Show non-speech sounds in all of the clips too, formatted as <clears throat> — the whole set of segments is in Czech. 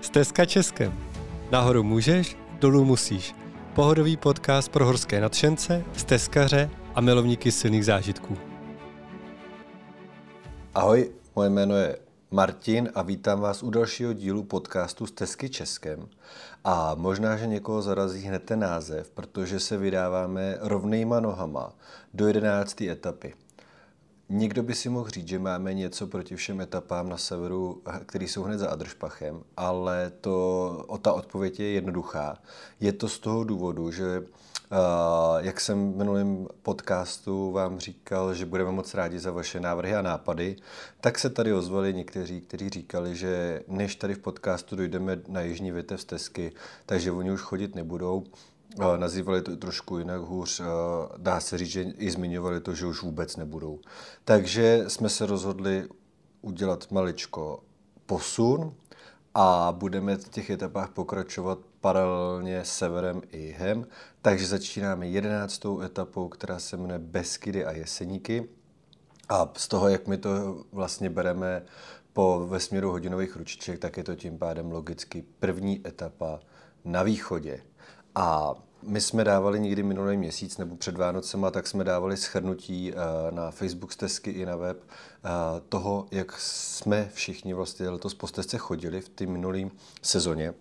Stezka Českem. Nahoru můžeš, dolů musíš. Pohodový podcast pro horské nadšence, stezkaře a milovníky silných zážitků. Ahoj, moje jméno je Martin a vítám vás u dalšího dílu podcastu Stezky Českem. A možná, že někoho zarazí hned ten název, protože se vydáváme rovnýma nohama do jedenácté etapy. Někdo by si mohl říct, že máme něco proti všem etapám na severu, které jsou hned za Adršpachem, ale to, o ta odpověď je jednoduchá. Je to z toho důvodu, že Uh, jak jsem v minulém podcastu vám říkal, že budeme moc rádi za vaše návrhy a nápady, tak se tady ozvali někteří, kteří říkali, že než tady v podcastu dojdeme na jižní větev stezky, takže oni už chodit nebudou, nazývali to trošku jinak hůř, dá se říct, že i zmiňovali to, že už vůbec nebudou. Takže jsme se rozhodli udělat maličko posun a budeme v těch etapách pokračovat paralelně severem i jihem. Takže začínáme jedenáctou etapou, která se jmenuje Beskydy a Jeseníky. A z toho, jak my to vlastně bereme po vesmíru hodinových ručiček, tak je to tím pádem logicky první etapa na východě. A my jsme dávali někdy minulý měsíc nebo před Vánocema, tak jsme dávali schrnutí eh, na Facebook stezky i na web eh, toho, jak jsme všichni vlastně letos po stezce chodili v té minulé sezóně.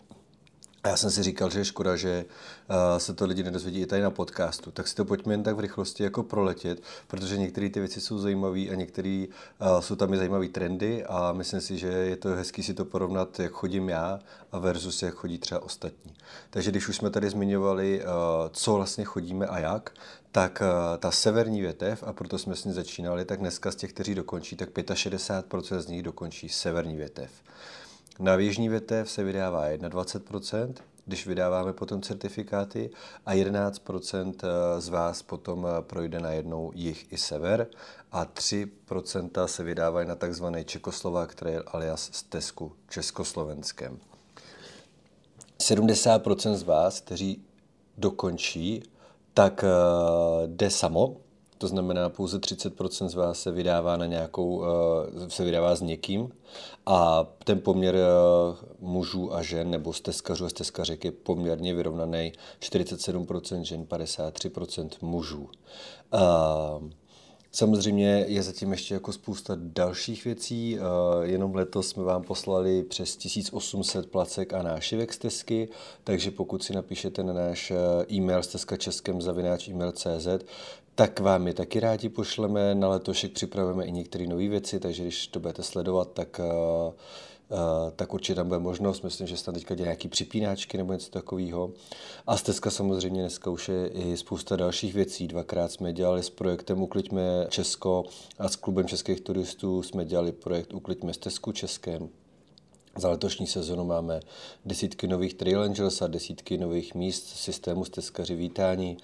A já jsem si říkal, že je škoda, že uh, se to lidi nedozvědí i tady na podcastu. Tak si to pojďme jen tak v rychlosti jako proletět, protože některé ty věci jsou zajímavé a některé uh, jsou tam i zajímavé trendy a myslím si, že je to hezký si to porovnat, jak chodím já a versus jak chodí třeba ostatní. Takže když už jsme tady zmiňovali, uh, co vlastně chodíme a jak, tak ta severní větev, a proto jsme s ní začínali, tak dneska z těch, kteří dokončí, tak 65% z nich dokončí severní větev. Na věžní větev se vydává 21%, když vydáváme potom certifikáty a 11% eh, z vás potom eh, projde na jednou jich i sever a 3% se vydávají na takzvaný Čekoslovák Trail alias stezku československém. 70% z vás, kteří dokončí, tak eh, jde samo, to znamená, pouze 30% z vás se vydává na nějakou, eh, se vydává s někým a ten poměr eh, mužů a žen nebo stezkařů a stezkařek je poměrně vyrovnaný 47% žen, 53% mužů. Samozřejmě je zatím ještě jako spousta dalších věcí. Jenom letos jsme vám poslali přes 1800 placek a nášivek z Tesky, takže pokud si napíšete na náš eh, e-mail stezka českem zavináč e-mail.cz, tak vám je taky rádi pošleme. Na letošek připravujeme i některé nové věci, takže když to budete sledovat, tak, uh, tak určitě tam bude možnost. Myslím, že se tam teďka dělá nějaký připínáčky nebo něco takového. A stezka samozřejmě dneska už je i spousta dalších věcí. Dvakrát jsme dělali s projektem Ukliďme Česko a s klubem českých turistů jsme dělali projekt Ukliďme stezku Českém. Za letošní sezonu máme desítky nových Trail Angels a desítky nových míst systému stezkaři vítání.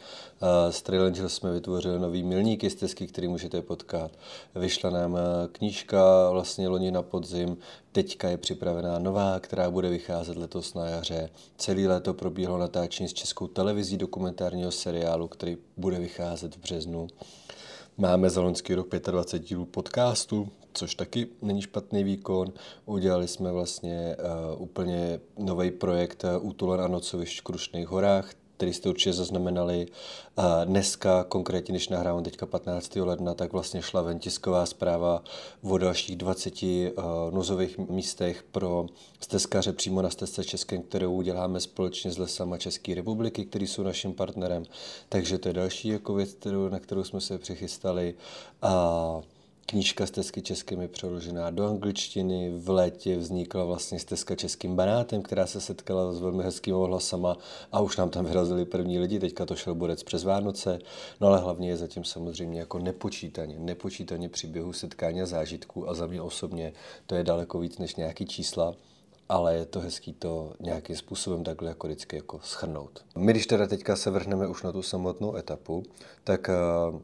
Z Trail Angels jsme vytvořili nový milníky stezky, který můžete potkat. Vyšla nám knížka vlastně loni na podzim, teďka je připravená nová, která bude vycházet letos na jaře. Celý léto probíhalo natáčení s českou televizí dokumentárního seriálu, který bude vycházet v březnu. Máme za loňský rok 25 dílů podcastu, což taky není špatný výkon. Udělali jsme vlastně uh, úplně nový projekt uh, Útolen a nocovišť v Krušných horách, který jste určitě zaznamenali. Dneska, konkrétně když nahrávám teďka 15. ledna, tak vlastně šla ven tisková zpráva o dalších 20 uh, nuzových místech pro stezkaře přímo na stezce Českém, kterou uděláme společně s Lesama České republiky, který jsou naším partnerem. Takže to je další jako věc, kterou, na kterou jsme se přichystali. A Knížka Stezky českým je přeložená do angličtiny. V létě vznikla vlastně Stezka českým banátem, která se setkala s velmi hezkými ohlasama a už nám tam vyrazili první lidi. Teďka to šel bodec přes Vánoce. No ale hlavně je zatím samozřejmě jako nepočítaně, nepočítaně příběhu setkání a zážitků a za mě osobně to je daleko víc než nějaký čísla ale je to hezký to nějakým způsobem takhle jako vždycky jako schrnout. My když teda teďka se vrhneme už na tu samotnou etapu, tak uh,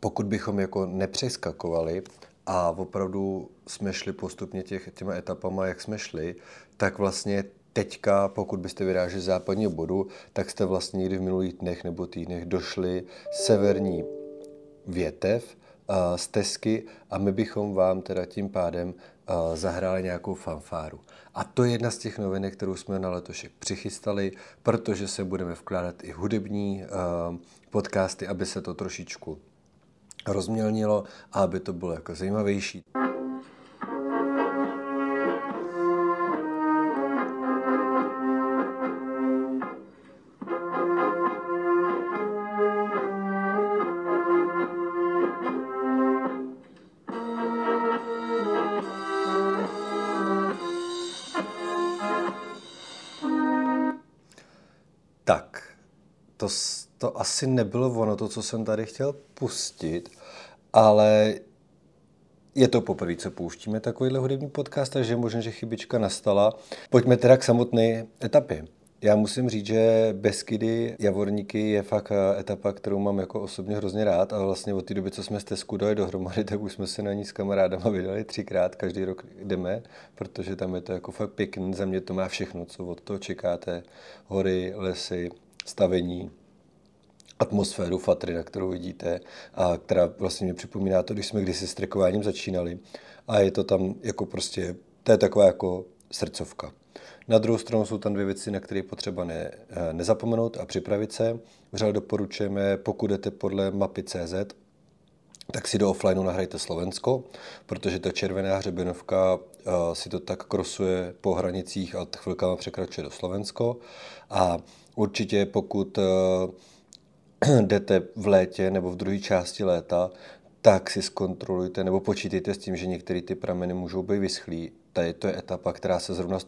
pokud bychom jako nepřeskakovali a opravdu jsme šli postupně těch, těma etapama, jak jsme šli, tak vlastně teďka, pokud byste vyráželi z západního bodu, tak jste vlastně někdy v minulých dnech nebo týdnech došli severní větev, stezky a my bychom vám teda tím pádem zahráli nějakou fanfáru. A to je jedna z těch novinek, kterou jsme na letošek přichystali, protože se budeme vkládat i hudební podcasty, aby se to trošičku rozmělnilo a aby to bylo jako zajímavější. Asi nebylo ono, to, co jsem tady chtěl pustit, ale je to poprvé, co pouštíme takovýhle hudební podcast, takže možná, že chybička nastala. Pojďme teda k samotné etapě. Já musím říct, že Beskydy, Javorníky je fakt etapa, kterou mám jako osobně hrozně rád a vlastně od té doby, co jsme z Tesku dali dohromady, <laughs> tak už jsme se na ní s kamarádama vydali třikrát, každý rok jdeme, protože tam je to jako fakt pěkný, za mě to má všechno, co od toho čekáte, hory, lesy, stavení, atmosféru Fatry, na kterou vidíte, a která vlastně mě připomíná to, když jsme kdysi s trekováním začínali. A je to tam jako prostě, to je taková jako srdcovka. Na druhou stranu jsou tam dvě věci, na které potřeba ne, eh, nezapomenout a připravit se. Vřele doporučujeme, pokud jdete podle mapy CZ, tak si do offlineu nahrajte Slovensko, protože ta červená hřebenovka uh, si to tak krosuje po hranicích a chvilkama překračuje do Slovensko. A určitě pokud uh, <clears throat> jdete v létě nebo v druhé části léta, tak si zkontrolujte nebo počítejte s tím, že některé ty prameny můžou být vyschlý tady to je etapa, která se zrovna s,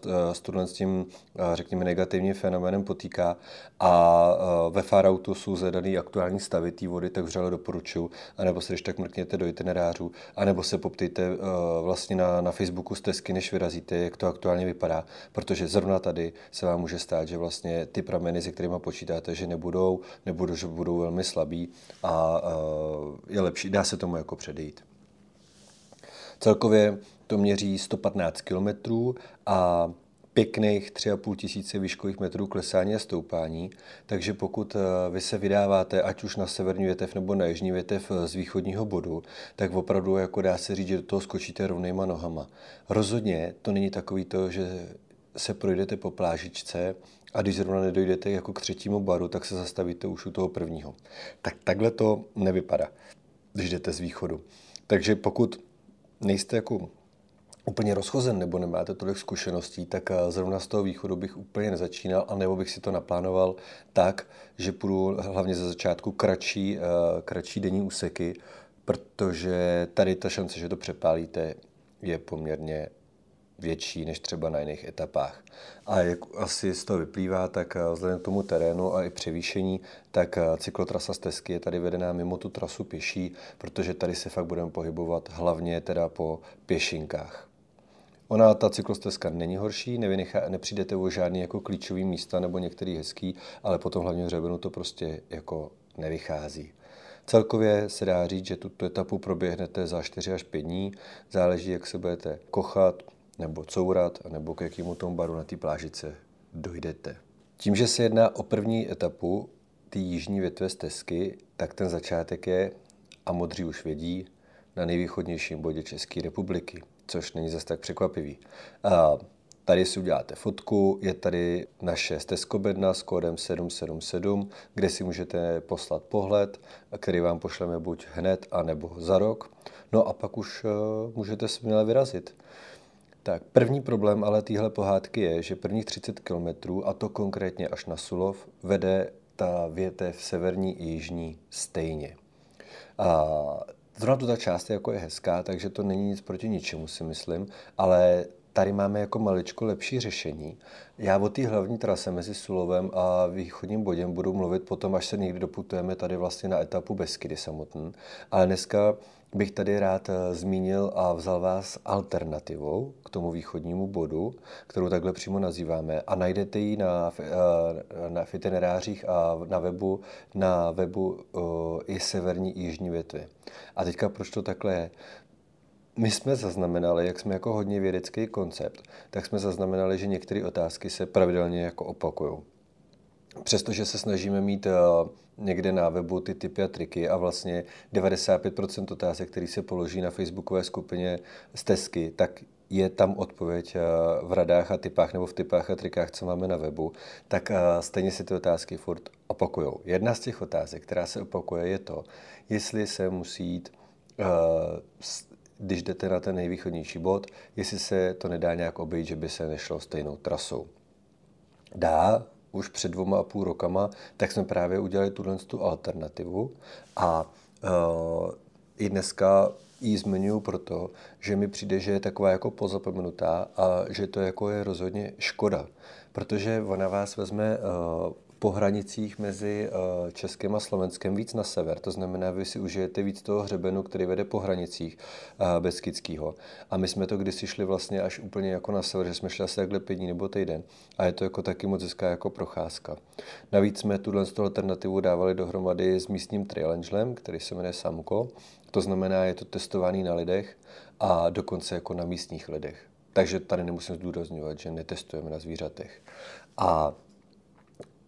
s tím, řekněme, negativním fenoménem potýká. A ve Farautu jsou zadaný aktuální stavy té vody, tak vřele doporučuji, anebo se když tak mrkněte do itinerářů, anebo se poptejte vlastně na, na Facebooku stezky, než vyrazíte, jak to aktuálně vypadá, protože zrovna tady se vám může stát, že vlastně ty prameny, se kterými počítáte, že nebudou, nebudou, že budou velmi slabí a je lepší, dá se tomu jako předejít. Celkově to měří 115 km a pěkných 3,5 tisíce výškových metrů klesání a stoupání, takže pokud eh, vy se vydáváte ať už na severní větev nebo na jižní větev eh, z východního bodu, tak opravdu jako dá se říct, že do toho skočíte rovnýma nohama. Rozhodně to není takový to, že se projdete po plážičce a když zrovna nedojdete jako k třetímu baru, tak se zastavíte už u toho prvního. Tak takhle to nevypadá, když jdete z východu. Takže pokud nejste jako úplně rozchozen nebo nemáte tolik zkušeností, tak eh, zrovna z toho východu bych úplně nezačínal, a nebo bych si to naplánoval tak, že půjdu hlavně ze začátku kratší, eh, kratší denní úseky, protože tady ta šance, že to přepálíte, je poměrně větší než třeba na jiných etapách. A jak asi z toho vyplývá, tak eh, vzhledem k tomu terénu a i převýšení, tak cyklotrasa stezky je tady vedená mimo tu trasu pěší, protože tady se fakt budeme pohybovat hlavně teda po pěšinkách. Ona, ta cyklostezka není horší, nevynechá, nepřijdete o žádný jako klíčový místa nebo některý hezký, ale potom hlavně hřebenu to prostě jako nevychází. Celkově se dá říct, že tuto etapu proběhnete za 4 až 5 dní, záleží, jak se budete kochat nebo courat, nebo k jakému tomu baru na té plážice dojdete. Tím, že se jedná o první etapu té jižní větve stezky, tak ten začátek je, a modří už vědí, na nejvýchodnějším bodě České republiky což není zase tak překvapivý. A Tady si uděláte fotku, je tady naše stezkobedna s kódem 777, kde si můžete poslat pohled, který vám pošleme buď hned, anebo za rok. No a pak už uh, můžete směle vyrazit. Tak první problém ale téhle pohádky je, že prvních 30 km, a to konkrétně až na Sulov, vede ta větev severní i jižní stejně. A Zrovna ta část je, jako je hezká, takže to není nic proti ničemu, si myslím, ale tady máme jako maličko lepší řešení. Já o té hlavní trase mezi Sulovem a východním bodem budu mluvit potom, až se někdy doputujeme tady vlastně na etapu Beskydy samotný. Ale dneska bych tady rád eh, zmínil a vzal vás alternativou k tomu východnímu bodu, kterou takhle přímo nazýváme a najdete ji na, eh, na itinerářích a na webu, na webu eh, i severní i jižní větvy. A teďka proč to takhle je? My jsme zaznamenali, jak jsme jako hodně vědecký koncept, tak jsme zaznamenali, že některé otázky se pravidelně jako opakují. přestože se snažíme mít uh, někde na webu ty typy a triky a vlastně 95% otázek, které se položí na facebookové skupině stezky, tak je tam odpověď v radách a typách nebo v typách a trikách, co máme na webu, tak stejně si ty otázky furt opakují. Jedna z těch otázek, která se opakuje, je to, jestli se musí jít když jdete na ten nejvýchodnější bod, jestli se to nedá nějak obejít, že by se nešlo stejnou trasou. Dá, už před dvoma a půl rokama, tak jsme právě udělali tuhle tu alternativu a uh, i dneska ji zmiňuji proto, že mi přijde, že je taková jako pozapomenutá a že to jako je rozhodně škoda, protože ona vás vezme uh, po hranicích mezi eh, Českem a Slovenskem víc na sever. To znamená, vy si užijete víc toho hřebenu, který vede po hranicích eh, Beskidského. A my jsme to kdysi šli vlastně až úplně jako na sever, že jsme šli asi takhle pět dní nebo týden. A je to jako taky moc hezká jako procházka. Navíc jsme tuhle alternativu dávali dohromady s místním trialangelem, který se jmenuje Samko. To znamená, je to testovaný na lidech a dokonce jako na místních lidech. Takže tady nemusím zdůrazňovat, že netestujeme na zvířatech. A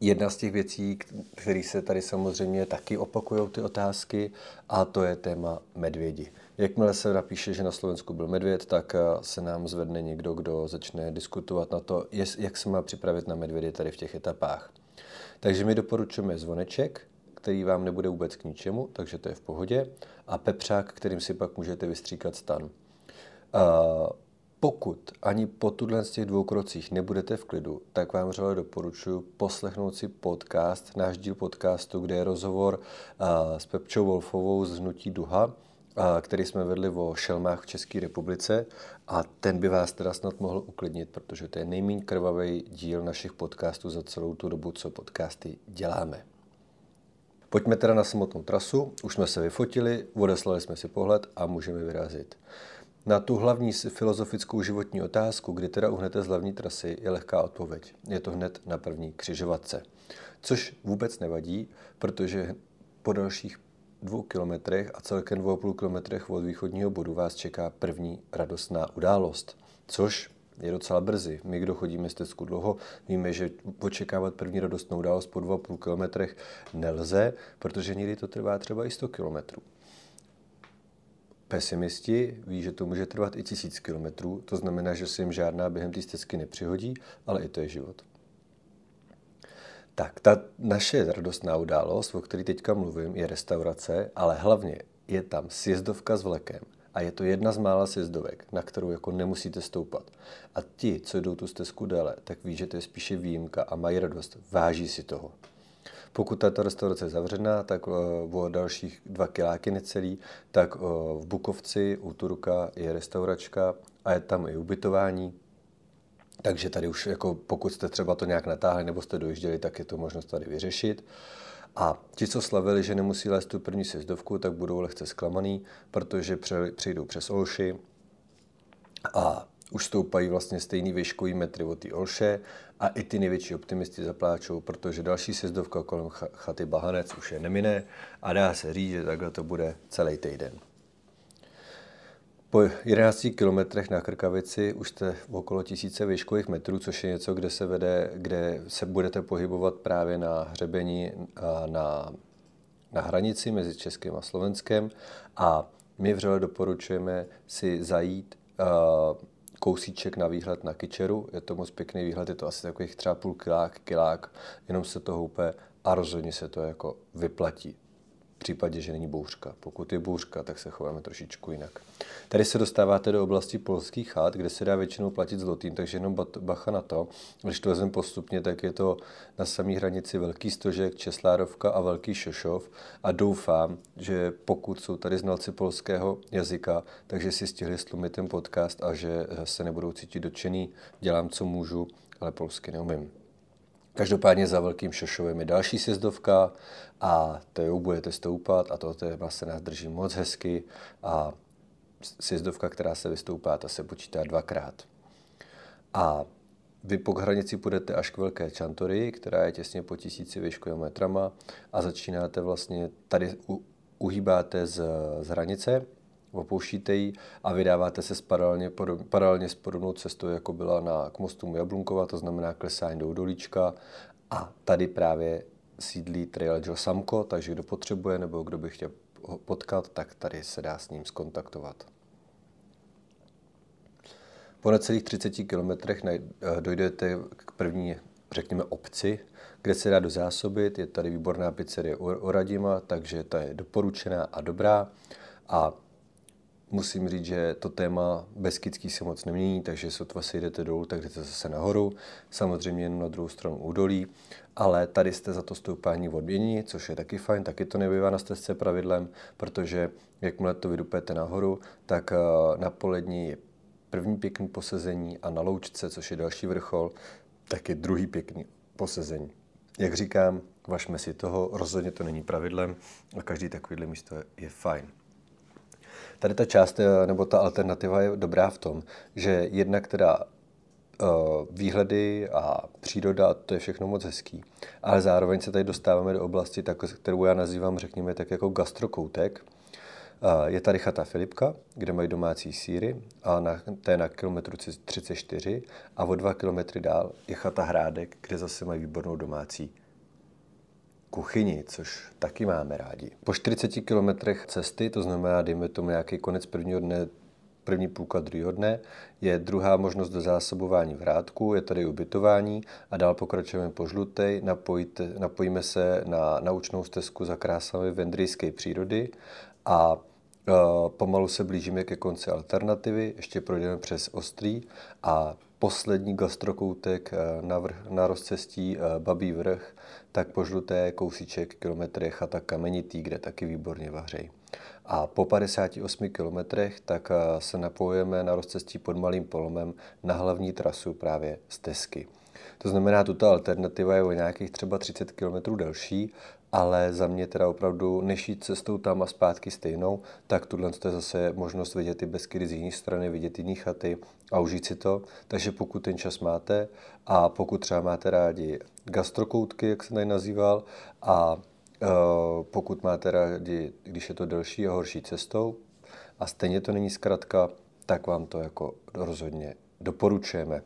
jedna z těch věcí, které se tady samozřejmě taky opakují ty otázky, a to je téma medvědi. Jakmile se napíše, že na Slovensku byl medvěd, tak eh, se nám zvedne někdo, kdo začne diskutovat na to, jak se má připravit na medvědy tady v těch etapách. Takže my doporučujeme zvoneček, který vám nebude vůbec k ničemu, takže to je v pohodě, a pepřák, kterým si pak můžete vystříkat stan. Uh, pokud ani po tuhle z těch dvou krocích nebudete v klidu, tak vám vřele doporučuji poslechnout si podcast, náš díl podcastu, kde je rozhovor uh, s Pepčou Wolfovou z Hnutí Duha, uh, který jsme vedli o šelmách v České republice a ten by vás teda snad mohl uklidnit, protože to je nejméně krvavý díl našich podcastů za celou tu dobu, co podcasty děláme. Pojďme teda na samotnou trasu, už jsme se vyfotili, odeslali jsme si pohled a můžeme vyrazit. Na tu hlavní filozofickou životní otázku, kdy teda uhnete z hlavní trasy, je lehká odpověď. Je to hned na první křižovatce. Což vůbec nevadí, protože po dalších dvou kilometrech a celkem dvou a půl kilometrech od východního bodu vás čeká první radostná událost. Což je docela brzy. My, kdo chodíme z Tesku dlouho, víme, že očekávat první radostnou událost po 2,5 kilometrech nelze, protože někdy to trvá třeba i 100 kilometrů. Pesimisti ví, že to může trvat i tisíc kilometrů, to znamená, že se jim žádná během té stezky nepřihodí, ale i to je život. Tak, ta naše radostná událost, o které teďka mluvím, je restaurace, ale hlavně je tam sjezdovka s vlekem. A je to jedna z mála sjezdovek, na kterou jako nemusíte stoupat. A ti, co jdou tu stezku déle, tak ví, že to je spíše výjimka a mají radost, váží si toho. Pokud tato restaurace je zavřená, tak eh, o dalších dva kiláky necelý, tak eh, v Bukovci u Turka je restauračka a je tam i ubytování. Takže tady už, jako pokud jste třeba to nějak natáhli nebo jste dojížděli, tak je to možnost tady vyřešit. A ti, co slavili, že nemusí lézt tu první sjezdovku, tak budou lehce zklamaný, protože přejdou přes Olši a už stoupají vlastně stejný výškový metry od té Olše a i ty největší optimisti zapláčou, protože další sezdovka kolem chaty Bahanec už je nemine a dá se říct, že takhle to bude celý týden. Po 11 kilometrech na Krkavici už jste v okolo tisíce výškových metrů, což je něco, kde se vede, kde se budete pohybovat právě na hřebení a na, na hranici mezi Českým a Slovenskem a my vřele doporučujeme si zajít uh, kousíček na výhled na Kyčeru. Je to moc pěkný výhled, je to asi takových třeba půl kilák, kilák, jenom se to houpe a rozhodně se to jako vyplatí případě, že není bouřka. Pokud je bouřka, tak se chováme trošičku jinak. Tady se dostáváte do oblasti polských chat, kde se dá většinou platit zlotým, takže jenom bacha na to. Když to vezmeme postupně, tak je to na samé hranici Velký Stožek, Česlárovka a Velký Šošov a doufám, že pokud jsou tady znalci polského jazyka, takže si stihli slumit ten podcast a že se nebudou cítit dočený, dělám, co můžu, ale polsky neumím. Každopádně za Velkým Šošovem je další sjezdovka a to jo, budete stoupat a to téma se nás drží moc hezky a sjezdovka, která se vystoupá, ta se počítá dvakrát. A vy po hranici půjdete až k Velké Čantory, která je těsně po tisíci výškovými metrama a začínáte vlastně, tady uhýbáte z, z hranice opouštíte ji a vydáváte se paralelně, paralelně s podobnou cestou, jako byla na k mostu Jablunkova, to znamená klesání do Udolíčka A tady právě sídlí Trail Joe Samko, takže kdo potřebuje nebo kdo by chtěl ho potkat, tak tady se dá s ním skontaktovat. Po necelých 30 kilometrech dojdete k první, řekněme, obci, kde se dá dozásobit. Je tady výborná pizzerie Oradima, takže ta je doporučená a dobrá. A musím říct, že to téma Beskidský se moc nemění, takže sotva si jdete dolů, tak jdete zase nahoru, samozřejmě jen na druhou stranu údolí, ale tady jste za to stoupání odmění, což je taky fajn, taky to nebývá na stezce pravidlem, protože jakmile to vydupete nahoru, tak eh, na polední je první pěkný posezení a na loučce, což je další vrchol, tak je druhý pěkný posezení. Jak říkám, vašme si toho, rozhodně to není pravidlem a každý takovýhle místo je, je fajn. Tady ta část, eh, nebo ta alternativa je dobrá v tom, že jedna, která uh, výhledy a příroda, to je všechno moc hezký, ale zároveň se tady dostáváme do oblasti, tak, kterou já nazývám, řekněme, tak jako gastrokoutek. Uh, je tady chata Filipka, kde mají domácí síry, a na, to je na kilometru 34 a o dva kilometry dál je chata Hrádek, kde zase mají výbornou domácí kuchyni, což taky máme rádi. Po 40 kilometrech cesty, to znamená, dejme tomu nějaký konec prvního dne, první půlka druhého dne, je druhá možnost do zásobování vrátku, je tady ubytování a dál pokračujeme po žlutej, napojit, napojíme se na naučnou stezku za krásami vendrijské přírody a uh, pomalu se blížíme ke konci alternativy, ještě projdeme přes Ostrý a poslední gastrokoutek eh, na, vrch, na rozcestí eh, Babí vrch, tak po žluté kousíček kilometry chata Kamenitý, kde taky výborně vařejí. A po 58 kilometrech tak eh, se napojujeme na rozcestí pod Malým polomem na hlavní trasu právě z Tesky. To znamená, tuto alternativa je o nějakých třeba 30 km delší, ale za mě teda opravdu, než jít cestou tam a zpátky stejnou, tak tuhle je zase možnost vidět i Beskydy z jiné strany, vidět jiné chaty a užít si to. Takže pokud ten čas máte a pokud třeba máte rádi gastrokoutky, jak jsem tady nazýval, a uh, pokud máte rádi, když je to delší a horší cestou, a stejně to není zkratka, tak vám to jako rozhodně doporučujeme.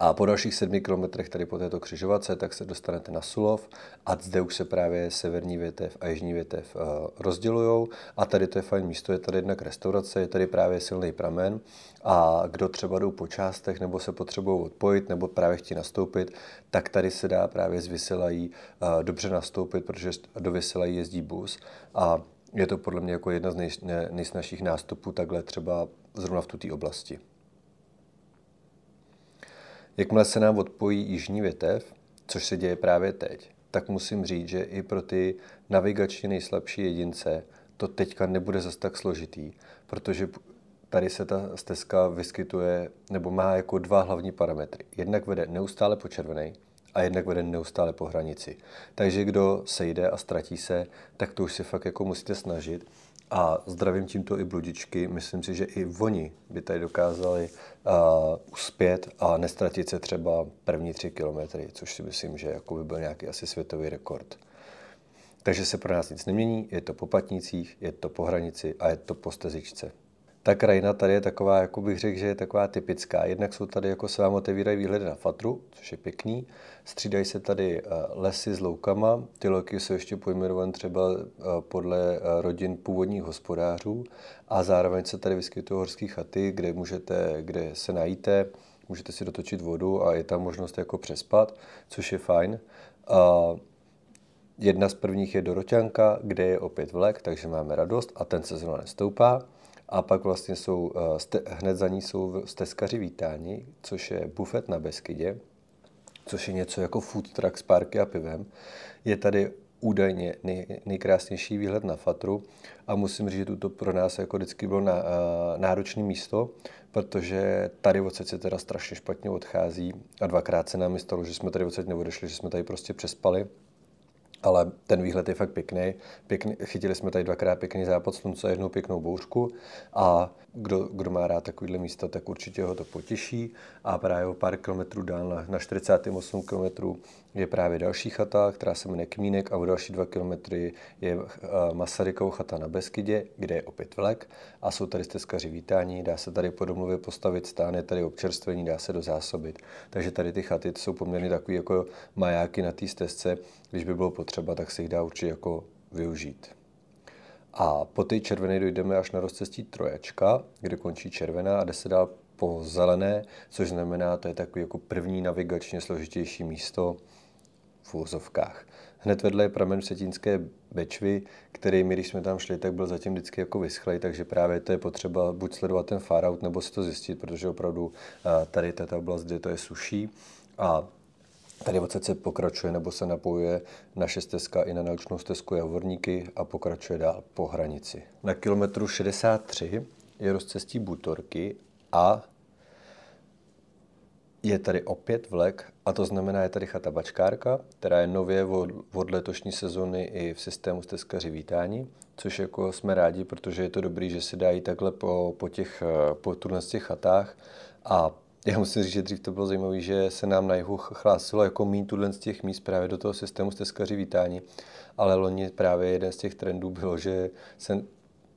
A po dalších sedmi kilometrech tady po této křižovatce, tak se dostanete na Sulov a zde už se právě severní větev a jižní větev uh, rozdělují. A tady to je fajn místo, je tady jednak restaurace, je tady právě silný pramen a kdo třeba jdou po částech nebo se potřebují odpojit nebo právě chtějí nastoupit, tak tady se dá právě z Vyselají uh, dobře nastoupit, protože do Vyselají jezdí bus a je to podle mě jako jedna z nej, nejsnažších nástupů takhle třeba zrovna v tuté oblasti. Jakmile se nám odpojí jižní větev, což se děje právě teď, tak musím říct, že i pro ty navigačně nejslabší jedince to teďka nebude zas tak složitý, protože tady se ta stezka vyskytuje nebo má jako dva hlavní parametry. Jednak vede neustále po červené a jednak vede neustále po hranici. Takže kdo sejde a ztratí se, tak to už si fakt jako musíte snažit. A zdravím tímto i bludičky. Myslím si, že i oni by tady dokázali uh, uspět a nestratit se třeba první tři kilometry, což si myslím, že jako by byl nějaký asi světový rekord. Takže se pro nás nic nemění, je to po patnicích, je to po hranici a je to po stezičce. Ta krajina tady je taková, jako bych řekl, že je taková typická. Jednak jsou tady, jako se vám otevírají výhledy na Fatru, což je pěkný. Střídají se tady eh, lesy s loukama. Ty louky jsou ještě pojmenované třeba eh, podle eh, rodin původních hospodářů. A zároveň se tady vyskytují horské chaty, kde, můžete, kde se najíte, můžete si dotočit vodu a je tam možnost jako přespat, což je fajn. A jedna z prvních je Doroťanka, kde je opět vlek, takže máme radost a ten se zrovna nestoupá. A pak vlastně jsou, eh, hned za ní jsou stezkaři vítáni, což je bufet na Beskydě, což je něco jako food truck s párky a pivem. Je tady údajně nej, nejkrásnější výhled na Fatru a musím říct, že to pro nás jako vždycky bylo na, uh, náročné místo, protože tady odsaď se teda strašně špatně odchází a dvakrát se nám stalo, že jsme tady odsaď neodešli, že jsme tady prostě přespali ale ten výhled je fakt pěkný. pěkný. Chytili jsme tady dvakrát pěkný západ slunce jednou pěknou bouřku a kdo, kdo má rád takovýhle místa, tak určitě ho to potěší. A právě o pár kilometrů dál, na, na 48 kilometrů, je právě další chata, která se jmenuje Kmínek a o další dva kilometry je eh, Masarykov chata na Beskydě, kde je opět vlek a jsou tady stezkaři vítání, dá se tady po domluvě postavit stán, je tady občerstvení, dá se dozásobit. Takže tady ty chaty jsou poměrně takový jako majáky na té stezce, když by bylo potřeba, tak se jich dá určitě jako využít. A po té červené dojdeme až na rozcestí Trojačka, kde končí červená a jde se dál po zelené, což znamená, to je takový jako první navigačně složitější místo v úzovkách. Hned vedle je pramen Vsetínské Bečvy, který my, když jsme tam šli, tak byl zatím vždycky jako vyschlej, takže právě to je potřeba buď sledovat ten far out, nebo si to zjistit, protože opravdu tady ta oblast, kde to je suší. A Tady se pokračuje nebo se napojuje na šesteska i na naučnou stezku Javorníky a pokračuje dál po hranici. Na kilometru 63 je rozcestí Butorky a je tady opět vlek a to znamená, je tady chata Bačkárka, která je nově od, od letošní sezony i v systému stezkaři vítání, což jako jsme rádi, protože je to dobrý, že se dají takhle po, po těch, po chatách a já musím říct, že dřív to bylo zajímavé, že se nám na jihu chlásilo jako mít tuhle z těch míst právě do toho systému stezkaři vítání, ale loni právě jeden z těch trendů bylo, že se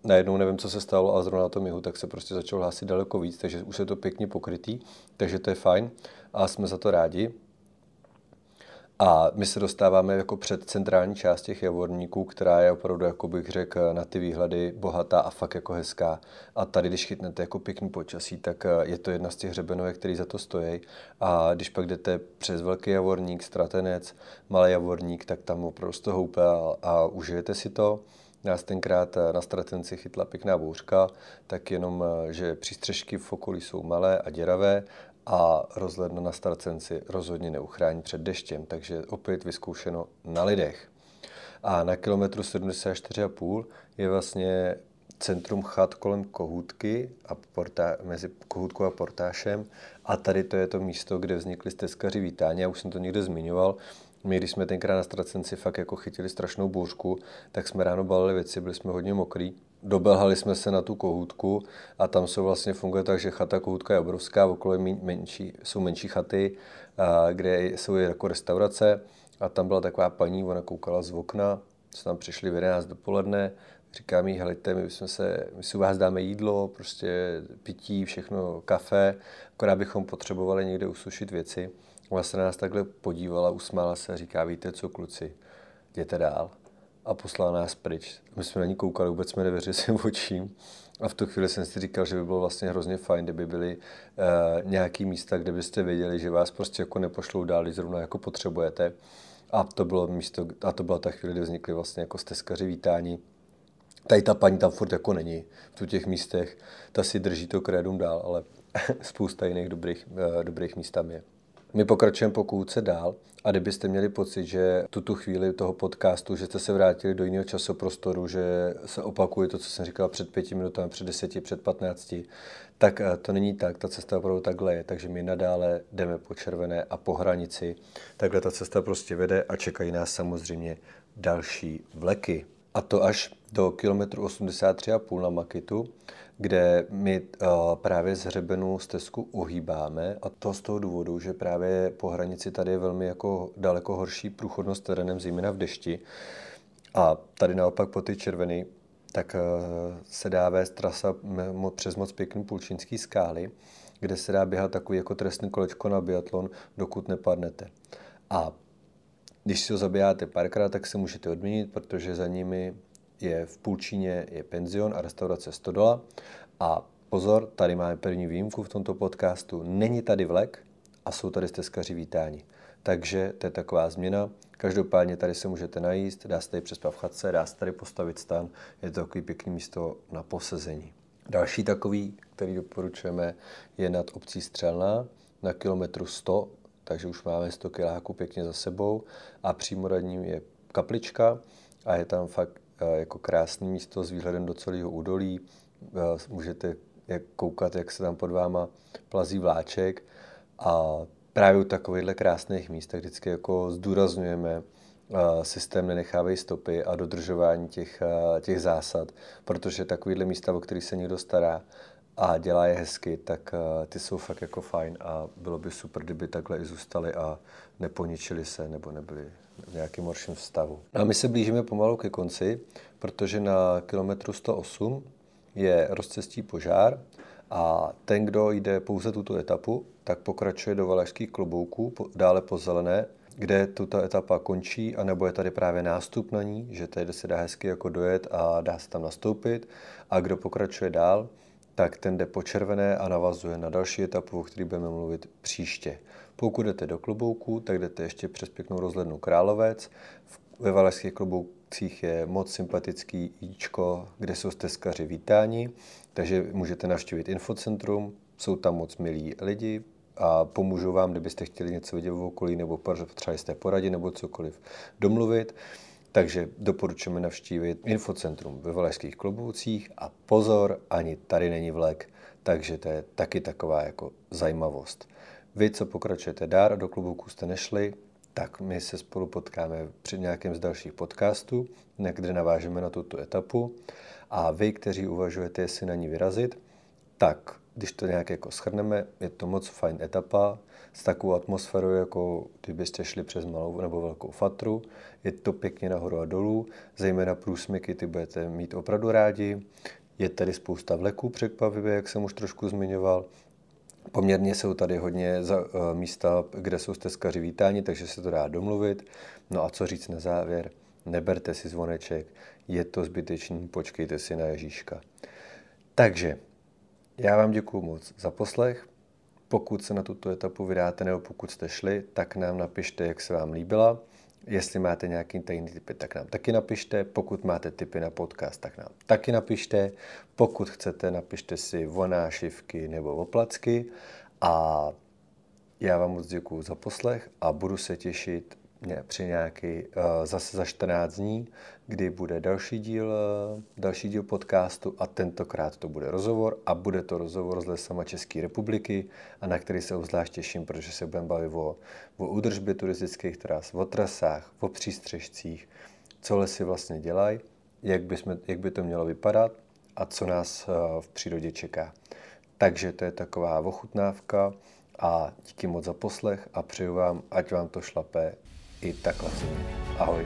najednou nevím, co se stalo, a zrovna na tom jihu, tak se prostě začalo hlásit daleko víc, takže už je to pěkně pokrytý, takže to je fajn a jsme za to rádi. A my se dostáváme jako před centrální část těch javorníků, která je opravdu, jako bych řekl, na ty výhledy bohatá a fakt jako hezká. A tady, když chytnete jako pěkný počasí, tak eh, je to jedna z těch hřebenovek, který za to stojí. A když pak jdete přes velký javorník, stratenec, malý javorník, tak tam opravdu to houpe a, a užijete si to. Nás tenkrát eh, na Stratenci chytla pěkná bouřka, tak jenom, eh, že přístřežky v okolí jsou malé a děravé a rozhledna na starcenci rozhodně neuchrání před deštěm, takže opět vyzkoušeno na lidech. A na kilometru 74,5 je vlastně centrum chat kolem Kohůtky a portá, mezi Kohůtkou a Portášem a tady to je to místo, kde vznikly stezkaři vítání, já už jsem to někde zmiňoval, my, když jsme tenkrát na Stracenci fakt jako chytili strašnou bouřku, tak jsme ráno balili věci, byli jsme hodně mokrý. Dobelhali jsme se na tu kohůtku a tam jsou vlastně funguje tak, že chata kohůtka je obrovská, okolo menší, jsou menší chaty, kde jsou jako restaurace a tam byla taková paní, ona koukala z okna, jsme tam přišli v 11 dopoledne, říkám jí, helejte, my, jsme se, my si u vás dáme jídlo, prostě pití, všechno, kafe, akorát bychom potřebovali někde usušit věci. Ona se na nás takhle podívala, usmála se a říká, víte co, kluci, jděte dál. A poslala nás pryč. My jsme na ní koukali, vůbec jsme nevěřili svým očím. A v tu chvíli jsem si říkal, že by bylo vlastně hrozně fajn, kdyby byly uh, nějaký místa, kde byste věděli, že vás prostě jako nepošlou dál, když zrovna jako potřebujete. A to bylo místo, a to byla ta chvíle, kdy vznikly vlastně jako stezkaři vítání. Tady ta paní tam furt jako není v těch místech, ta si drží to krédum dál, ale <laughs> spousta jiných dobrých, uh, dobrých míst tam je. My pokračujeme po kůlce dál a kdybyste měli pocit, že tuto chvíli toho podcastu, že jste se vrátili do jiného časoprostoru, že se opakuje to, co jsem říkal před pěti minutami, před deseti, před patnácti, tak eh, to není tak, ta cesta opravdu takhle je, takže my nadále jdeme po červené a po hranici. Takhle ta cesta prostě vede a čekají nás samozřejmě další vleky. A to až do kilometru 83,5 na Makitu, kde my uh, právě z hřebenu stezku uhýbáme a to z toho důvodu, že právě po hranici tady je velmi jako daleko horší průchodnost terénem, zejména v dešti. A tady naopak po ty červený, tak uh, se dá vést trasa přes moc pěkný pulčínský skály, kde se dá běhat takový jako trestný kolečko na biatlon, dokud nepadnete. A když si ho zabíjáte párkrát, tak se můžete odměnit, protože za nimi je v Půlčíně je penzion a restaurace Stodola. A pozor, tady máme první výjimku v tomto podcastu. Není tady vlek a jsou tady stezkaři vítání. Takže to je taková změna. Každopádně tady se můžete najíst, dá se tady přespat v chatce, dá se tady postavit stan. Je to takový pěkný místo na posezení. Další takový, který doporučujeme, je nad obcí Střelná na kilometru 100, takže už máme 100 kiláků pěkně za sebou a přímo nad ním je kaplička a je tam fakt jako krásné místo s výhledem do celého údolí. Eh, můžete koukat, jak se tam pod váma plazí vláček a právě u takovýchhle krásných míst tak vždycky jako zdůrazňujeme, systém nenechávají stopy a dodržování těch, těch zásad, protože takovýhle místa, o který se někdo stará a dělá je hezky, tak ty jsou fakt jako fajn a bylo by super, kdyby takhle i zůstali a neponičili se nebo nebyli v nějakém horším stavu. A my se blížíme pomalu ke konci, protože na kilometru 108 je rozcestí požár a ten, kdo jde pouze tuto etapu, tak pokračuje do Valašských klobouků, dále po zelené, kde tuto etapa končí, anebo je tady právě nástup na ní, že tady se dá hezky jako dojet a dá se tam nastoupit. A kdo pokračuje dál, tak ten jde po červené a navazuje na další etapu, o které budeme mluvit příště. Pokud jdete do klobouku, tak jdete ještě přes pěknou rozhlednu Královec. Ve Valašských kloboukcích je moc sympatický jíčko, kde jsou stezkaři vítáni, takže můžete navštívit infocentrum, jsou tam moc milí lidi, a pomůžu vám, kdybyste chtěli něco vidět v okolí nebo potřebovali jste poradit nebo cokoliv domluvit. Takže doporučujeme navštívit infocentrum ve Valašských kloboucích a pozor, ani tady není vlek, takže to je taky taková jako zajímavost. Vy, co pokračujete dál a do klubouku jste nešli, tak my se spolu potkáme při nějakém z dalších podcastů, kde navážeme na tuto etapu. A vy, kteří uvažujete, jestli na ní vyrazit, tak když to nějak jako schrneme, je to moc fajn etapa s takovou atmosférou, jako kdybyste šli přes malou nebo velkou fatru. Je to pěkně nahoru a dolů, zejména průsmyky ty budete mít opravdu rádi. Je tady spousta vleků překvapivě, jak jsem už trošku zmiňoval. Poměrně jsou tady hodně za, uh, místa, kde jsou stezkaři vítáni, takže se to dá domluvit. No a co říct na závěr? Neberte si zvoneček, je to zbytečný, počkejte si na Ježíška. Takže já vám děkuji moc za poslech. Pokud se na tuto etapu vydáte nebo pokud jste šli, tak nám napište, jak se vám líbila. Jestli máte nějaký tajný typy, tak nám taky napište. Pokud máte typy na podcast, tak nám taky napište. Pokud chcete, napište si vonášivky nebo oplacky. A já vám moc děkuji za poslech a budu se těšit při nějaký, eh, zase za 14 dní, kdy bude další díl, eh, další díl podcastu a tentokrát to bude rozhovor a bude to rozhovor s lesama České republiky a na který se obzvlášť těším, protože se budeme bavit o, o údržbě turistických tras, o trasách, o přístřežcích, co lesy vlastně dělají, jak, by jak by to mělo vypadat a co nás eh, v přírodě čeká. Takže to je taková ochutnávka a díky moc za poslech a přeju vám, ať vám to šlape i takhle. Ahoj.